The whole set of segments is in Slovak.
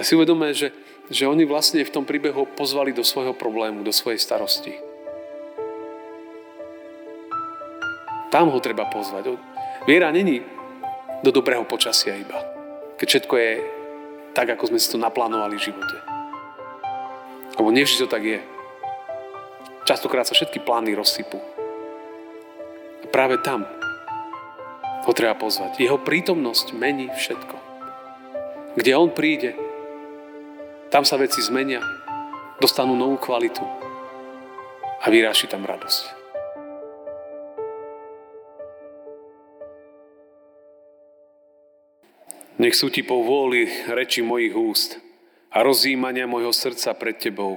A si uvedomíme, že, že oni vlastne v tom príbehu pozvali do svojho problému, do svojej starosti. Tam ho treba pozvať. Viera není do dobrého počasia iba. Keď všetko je tak, ako sme si to naplánovali v živote. Lebo nevždy to tak je. Častokrát sa všetky plány rozsypú. A práve tam ho treba pozvať. Jeho prítomnosť mení všetko. Kde on príde, tam sa veci zmenia, dostanú novú kvalitu a vyráši tam radosť. Nech sú ti po vôli reči mojich úst a rozjímania mojho srdca pred tebou.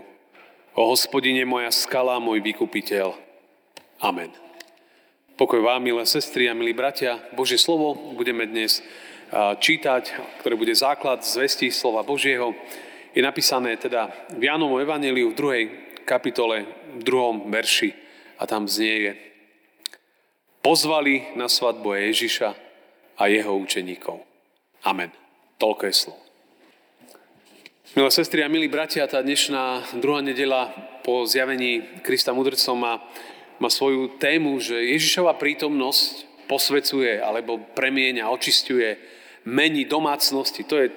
O hospodine moja skala, môj vykupiteľ. Amen. Pokoj vám, milé sestry a milí bratia. Božie slovo budeme dnes čítať, ktoré bude základ zvesti slova Božieho je napísané teda v Jánovom Evangeliu v druhej kapitole, v druhom verši a tam znie je Pozvali na svadbu Ježiša a jeho učeníkov. Amen. Toľko je slov. Milé sestry a milí bratia, tá dnešná druhá nedela po zjavení Krista mudrcom má, má svoju tému, že Ježišova prítomnosť posvecuje alebo premieňa, očistuje, mení domácnosti. To je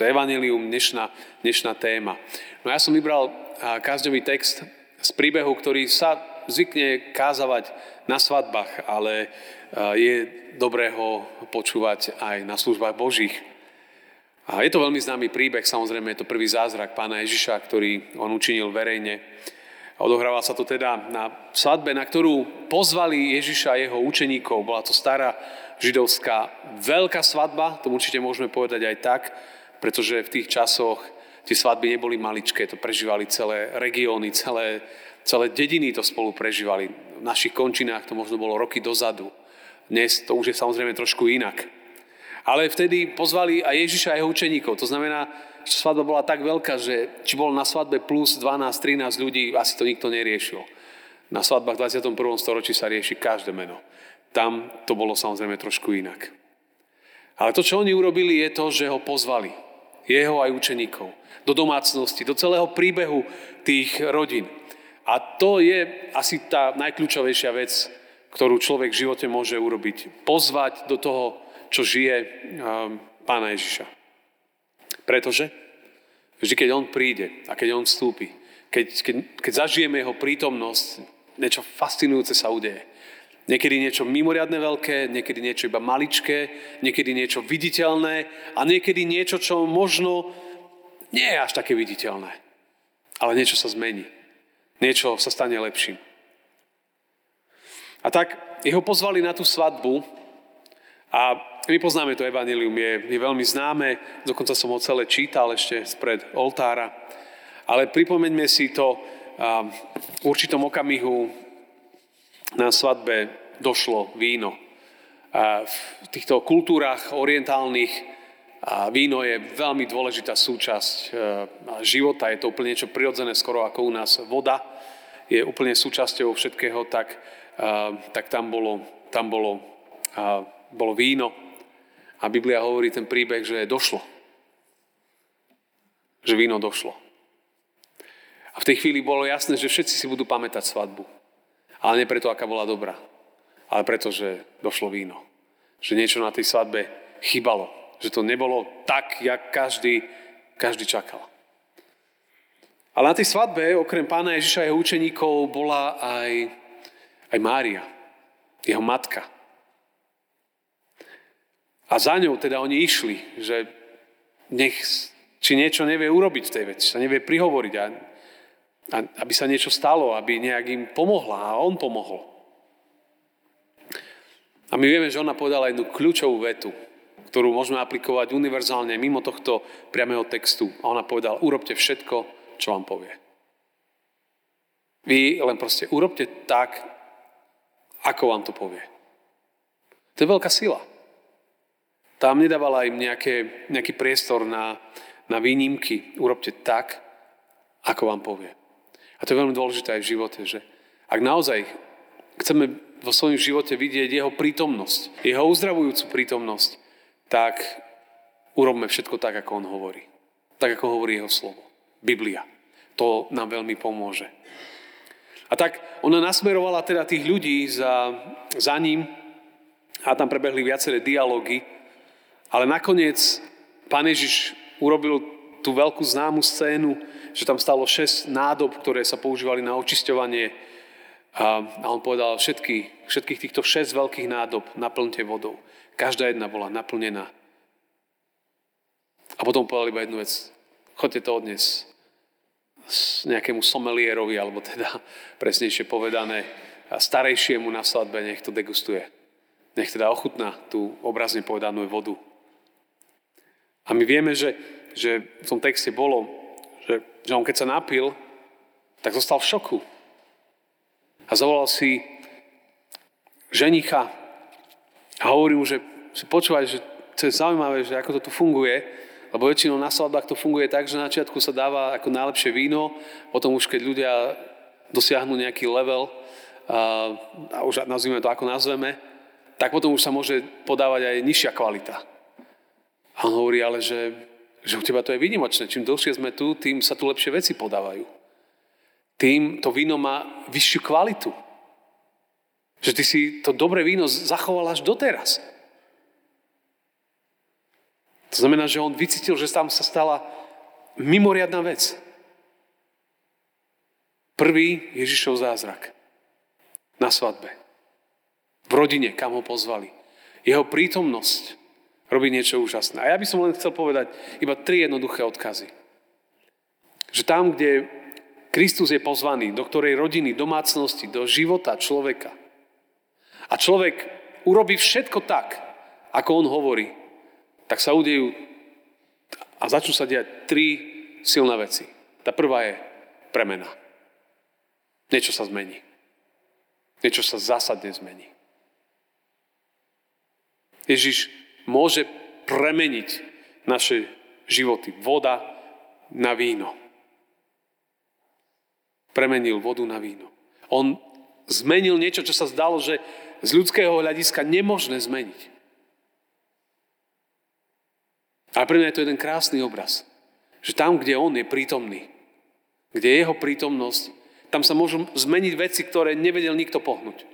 to je evanelium, dnešná, dnešná téma. No ja som vybral každový text z príbehu, ktorý sa zvykne kázavať na svadbách, ale je dobré ho počúvať aj na službách Božích. A je to veľmi známy príbeh, samozrejme je to prvý zázrak pána Ježiša, ktorý on učinil verejne. Odohrával sa to teda na svadbe, na ktorú pozvali Ježiša a jeho učeníkov. Bola to stará židovská veľká svadba, to určite môžeme povedať aj tak, pretože v tých časoch tie svadby neboli maličké, to prežívali celé regióny, celé, celé dediny to spolu prežívali. V našich končinách to možno bolo roky dozadu. Dnes to už je samozrejme trošku inak. Ale vtedy pozvali aj Ježiša a jeho učeníkov. To znamená, že svadba bola tak veľká, že či bolo na svadbe plus 12-13 ľudí, asi to nikto neriešil. Na svadbách v 21. storočí sa rieši každé meno. Tam to bolo samozrejme trošku inak. Ale to, čo oni urobili, je to, že ho pozvali jeho aj učeníkov, do domácnosti, do celého príbehu tých rodín. A to je asi tá najkľúčovejšia vec, ktorú človek v živote môže urobiť. Pozvať do toho, čo žije um, pána Ježiša. Pretože vždy, keď on príde a keď on vstúpi, keď, keď, keď zažijeme jeho prítomnosť, niečo fascinujúce sa udeje. Niekedy niečo mimoriadne veľké, niekedy niečo iba maličké, niekedy niečo viditeľné a niekedy niečo, čo možno nie je až také viditeľné. Ale niečo sa zmení. Niečo sa stane lepším. A tak jeho pozvali na tú svadbu a my poznáme to evanilium, je, je veľmi známe, dokonca som ho celé čítal ešte spred oltára. Ale pripomeňme si to v určitom okamihu na svadbe došlo víno. V týchto kultúrach orientálnych a víno je veľmi dôležitá súčasť e, života. Je to úplne niečo prirodzené, skoro ako u nás voda. Je úplne súčasťou všetkého, tak, tak tam, bolo, tam bolo, bolo víno. A Biblia hovorí ten príbeh, že došlo. Že víno došlo. A v tej chvíli bolo jasné, že všetci si budú pamätať svadbu. Ale nie preto, aká bola dobrá ale preto, že došlo víno. Že niečo na tej svadbe chýbalo. Že to nebolo tak, jak každý, každý čakal. Ale na tej svadbe, okrem pána Ježiša a jeho učeníkov, bola aj, aj Mária, jeho matka. A za ňou teda oni išli, že nech, či niečo nevie urobiť v tej veci, sa nevie prihovoriť, a, a, aby sa niečo stalo, aby nejak im pomohla a on pomohol. A my vieme, že ona povedala jednu kľúčovú vetu, ktorú môžeme aplikovať univerzálne mimo tohto priamého textu. A ona povedala, urobte všetko, čo vám povie. Vy len proste urobte tak, ako vám to povie. To je veľká sila. Tam nedávala im nejaké, nejaký priestor na, na výnimky. Urobte tak, ako vám povie. A to je veľmi dôležité aj v živote, že ak naozaj chceme vo svojom živote vidieť jeho prítomnosť, jeho uzdravujúcu prítomnosť, tak urobme všetko tak, ako on hovorí. Tak ako hovorí jeho slovo. Biblia. To nám veľmi pomôže. A tak ona nasmerovala teda tých ľudí za, za ním a tam prebehli viaceré dialógy, ale nakoniec pán Ježiš urobil tú veľkú známu scénu, že tam stalo 6 nádob, ktoré sa používali na očisťovanie a, a on povedal, všetky, všetkých týchto 6 veľkých nádob naplňte vodou. Každá jedna bola naplnená. A potom povedal iba jednu vec. Chodte to odnes nejakému somelierovi, alebo teda presnejšie povedané, starejšiemu na svadbe, nech to degustuje. Nech teda ochutná tú obrazne povedanú vodu. A my vieme, že, že v tom texte bolo, že, že on keď sa napil, tak zostal v šoku. A zavolal si ženicha a hovorí mu, že si počúvaj, že to je zaujímavé, že ako to tu funguje, lebo väčšinou na svadbách to funguje tak, že na začiatku sa dáva ako najlepšie víno, potom už keď ľudia dosiahnu nejaký level, a, a už nazvime to ako nazveme, tak potom už sa môže podávať aj nižšia kvalita. A on hovorí ale, že, že u teba to je výnimočné. Čím dlhšie sme tu, tým sa tu lepšie veci podávajú. Tým to víno má vyššiu kvalitu. Že ty si to dobré víno zachoval až doteraz. To znamená, že on vycítil, že tam sa stala mimoriadná vec. Prvý Ježišov zázrak na svadbe. V rodine, kam ho pozvali. Jeho prítomnosť robí niečo úžasné. A ja by som len chcel povedať iba tri jednoduché odkazy. Že tam, kde Kristus je pozvaný, do ktorej rodiny, domácnosti, do života človeka. A človek urobí všetko tak, ako on hovorí, tak sa udejú a začnú sa diať tri silné veci. Tá prvá je premena. Niečo sa zmení. Niečo sa zásadne zmení. Ježiš môže premeniť naše životy. Voda na víno. Premenil vodu na víno. On zmenil niečo, čo sa zdalo, že z ľudského hľadiska nemožné zmeniť. A pre mňa je to jeden krásny obraz. Že tam, kde on je prítomný, kde je jeho prítomnosť, tam sa môžu zmeniť veci, ktoré nevedel nikto pohnúť.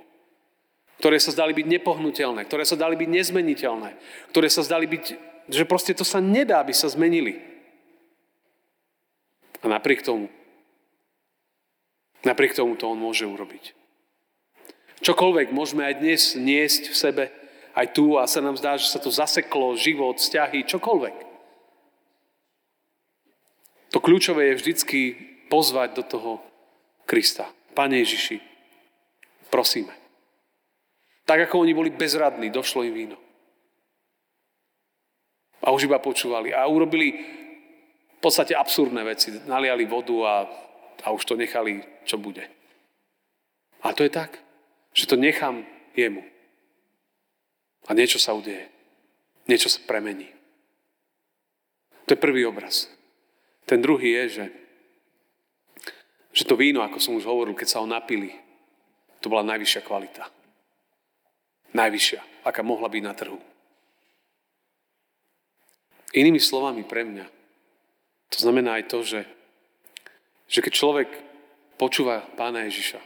Ktoré sa zdali byť nepohnutelné, ktoré sa zdali byť nezmeniteľné, ktoré sa zdali byť, že proste to sa nedá, aby sa zmenili. A napriek tomu, napriek tomu to on môže urobiť. Čokoľvek môžeme aj dnes niesť v sebe, aj tu a sa nám zdá, že sa to zaseklo, život, vzťahy, čokoľvek. To kľúčové je vždycky pozvať do toho Krista. Pane Ježiši, prosíme. Tak ako oni boli bezradní, došlo im víno. A už iba počúvali. A urobili v podstate absurdné veci. Naliali vodu a, a už to nechali, čo bude. A to je tak, že to nechám jemu. A niečo sa udeje. Niečo sa premení. To je prvý obraz. Ten druhý je, že, že to víno, ako som už hovoril, keď sa ho napili, to bola najvyššia kvalita. Najvyššia, aká mohla byť na trhu. Inými slovami pre mňa, to znamená aj to, že, že keď človek počúva pána Ježiša,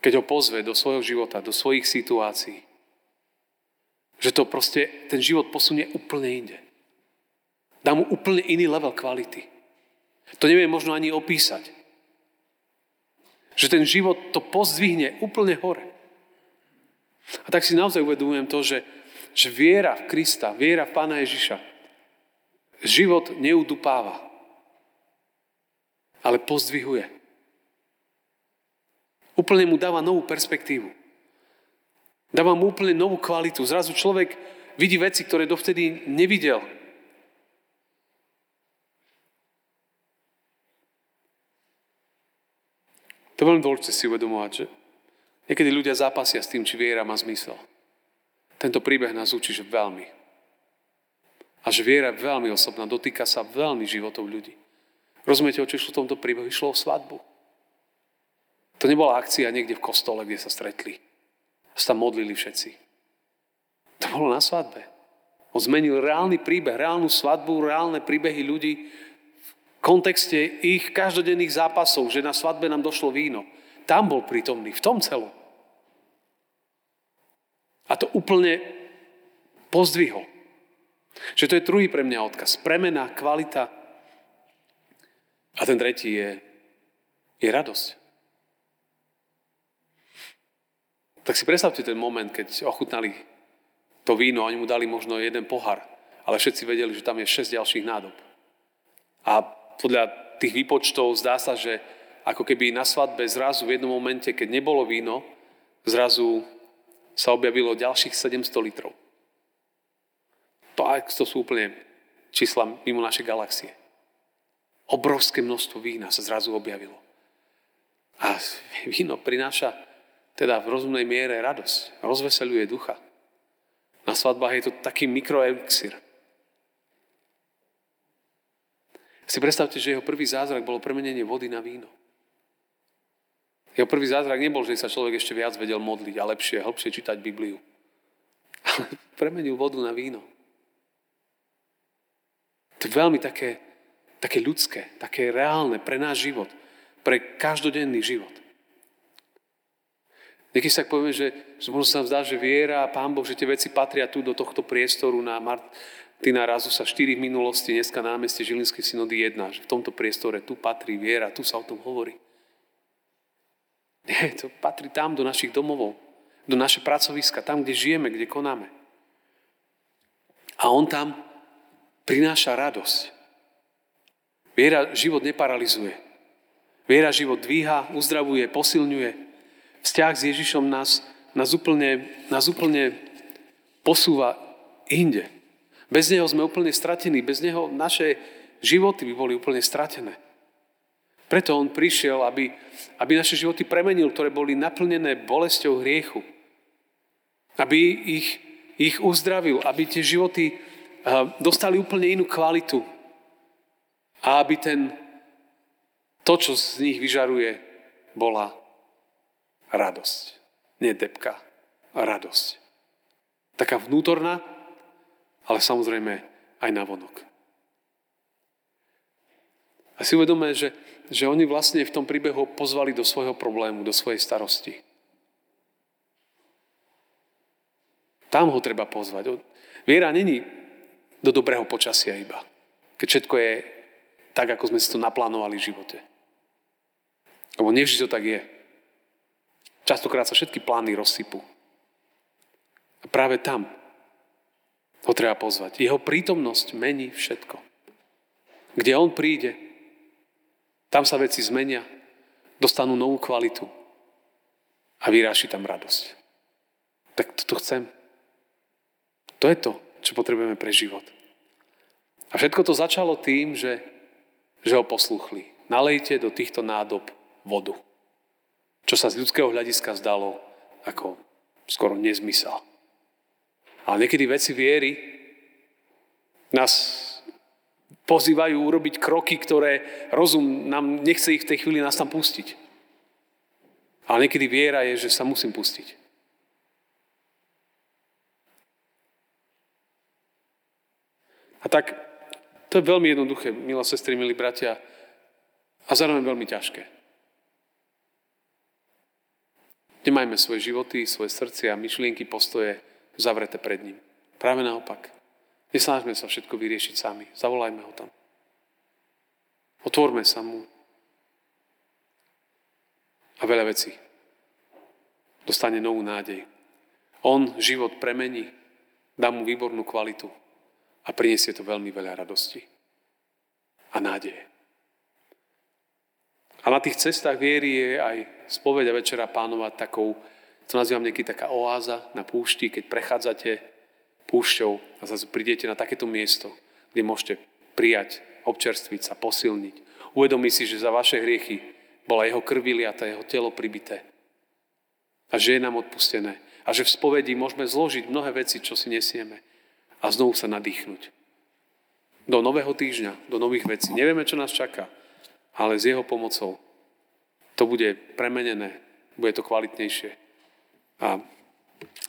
keď ho pozve do svojho života, do svojich situácií, že to proste ten život posunie úplne inde. Dá mu úplne iný level kvality. To neviem možno ani opísať. Že ten život to pozdvihne úplne hore. A tak si naozaj uvedomujem to, že, že viera v Krista, viera v Pána Ježiša, život neudupáva, ale pozdvihuje. Úplne mu dáva novú perspektívu. Dáva mu úplne novú kvalitu. Zrazu človek vidí veci, ktoré dovtedy nevidel. To je veľmi dôležité si uvedomovať, že niekedy ľudia zápasia s tým, či viera má zmysel. Tento príbeh nás učí, že veľmi. A že viera je veľmi osobná, dotýka sa veľmi životov ľudí. Rozumiete, o čo išlo v tomto príbehu? Išlo o svadbu. To nebola akcia niekde v kostole, kde sa stretli sa tam modlili všetci. To bolo na svadbe. On zmenil reálny príbeh, reálnu svadbu, reálne príbehy ľudí kontexte ich každodenných zápasov, že na svadbe nám došlo víno. Tam bol prítomný, v tom celom. A to úplne pozdvihol. Že to je druhý pre mňa odkaz. Premena, kvalita. A ten tretí je, je radosť. Tak si predstavte ten moment, keď ochutnali to víno, oni mu dali možno jeden pohár, ale všetci vedeli, že tam je šesť ďalších nádob. A podľa tých výpočtov zdá sa, že ako keby na svadbe zrazu v jednom momente, keď nebolo víno, zrazu sa objavilo ďalších 700 litrov. To, to sú úplne čísla mimo našej galaxie. Obrovské množstvo vína sa zrazu objavilo. A víno prináša teda v rozumnej miere radosť. Rozveseluje ducha. Na svadbách je to taký mikroelixir. Si predstavte, že jeho prvý zázrak bolo premenenie vody na víno. Jeho prvý zázrak nebol, že sa človek ešte viac vedel modliť a lepšie, hlbšie čítať Bibliu. Ale premenil vodu na víno. To je veľmi také, také ľudské, také reálne pre náš život, pre každodenný život. Niekedy sa tak povieme, že, že možno sa nám zdá, že viera a Pán Boh, že tie veci patria tu do tohto priestoru na, Mart, Martina sa štyri v minulosti, dneska námestie Žilinskej synody jedna, že v tomto priestore tu patrí viera, tu sa o tom hovorí. Nie, to patrí tam do našich domovov, do naše pracoviska, tam, kde žijeme, kde konáme. A on tam prináša radosť. Viera život neparalizuje. Viera život dvíha, uzdravuje, posilňuje. Vzťah s Ježišom nás, nás, úplne, nás úplne posúva inde. Bez Neho sme úplne stratení, bez Neho naše životy by boli úplne stratené. Preto On prišiel, aby, aby naše životy premenil, ktoré boli naplnené bolesťou hriechu. Aby ich, ich uzdravil, aby tie životy dostali úplne inú kvalitu. A aby ten, to, čo z nich vyžaruje, bola radosť. Nie depka, radosť. Taká vnútorná, ale samozrejme aj na vonok. A si uvedomíme, že, že oni vlastne v tom príbehu pozvali do svojho problému, do svojej starosti. Tam ho treba pozvať. Viera není do dobrého počasia iba. Keď všetko je tak, ako sme si to naplánovali v živote. Lebo nevždy to tak je. Častokrát sa všetky plány rozsypú. A práve tam ho treba pozvať. Jeho prítomnosť mení všetko. Kde on príde, tam sa veci zmenia, dostanú novú kvalitu a vyráši tam radosť. Tak toto chcem. To je to, čo potrebujeme pre život. A všetko to začalo tým, že, že ho posluchli. Nalejte do týchto nádob vodu. Čo sa z ľudského hľadiska zdalo ako skoro nezmysel. Ale niekedy veci viery nás pozývajú urobiť kroky, ktoré rozum nám nechce ich v tej chvíli nás tam pustiť. Ale niekedy viera je, že sa musím pustiť. A tak to je veľmi jednoduché, milé sestry, milí bratia, a zároveň veľmi ťažké. Nemajme svoje životy, svoje srdcia, myšlienky, postoje zavreté pred ním. Práve naopak. Nesnážme sa všetko vyriešiť sami. Zavolajme ho tam. Otvorme sa mu. A veľa vecí. Dostane novú nádej. On život premení, dá mu výbornú kvalitu a priniesie to veľmi veľa radosti a nádeje. A na tých cestách viery je aj spoveď a večera pánova takou to nazývam niekedy taká oáza na púšti, keď prechádzate púšťou a zase prídete na takéto miesto, kde môžete prijať, občerstviť sa, posilniť. Uvedomiť si, že za vaše hriechy bola jeho krvi liata, jeho telo pribité. A že je nám odpustené. A že v spovedi môžeme zložiť mnohé veci, čo si nesieme. A znovu sa nadýchnuť. Do nového týždňa, do nových vecí. Nevieme, čo nás čaká, ale s jeho pomocou to bude premenené, bude to kvalitnejšie a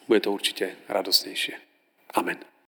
bude to určite radosnejšie. Amen.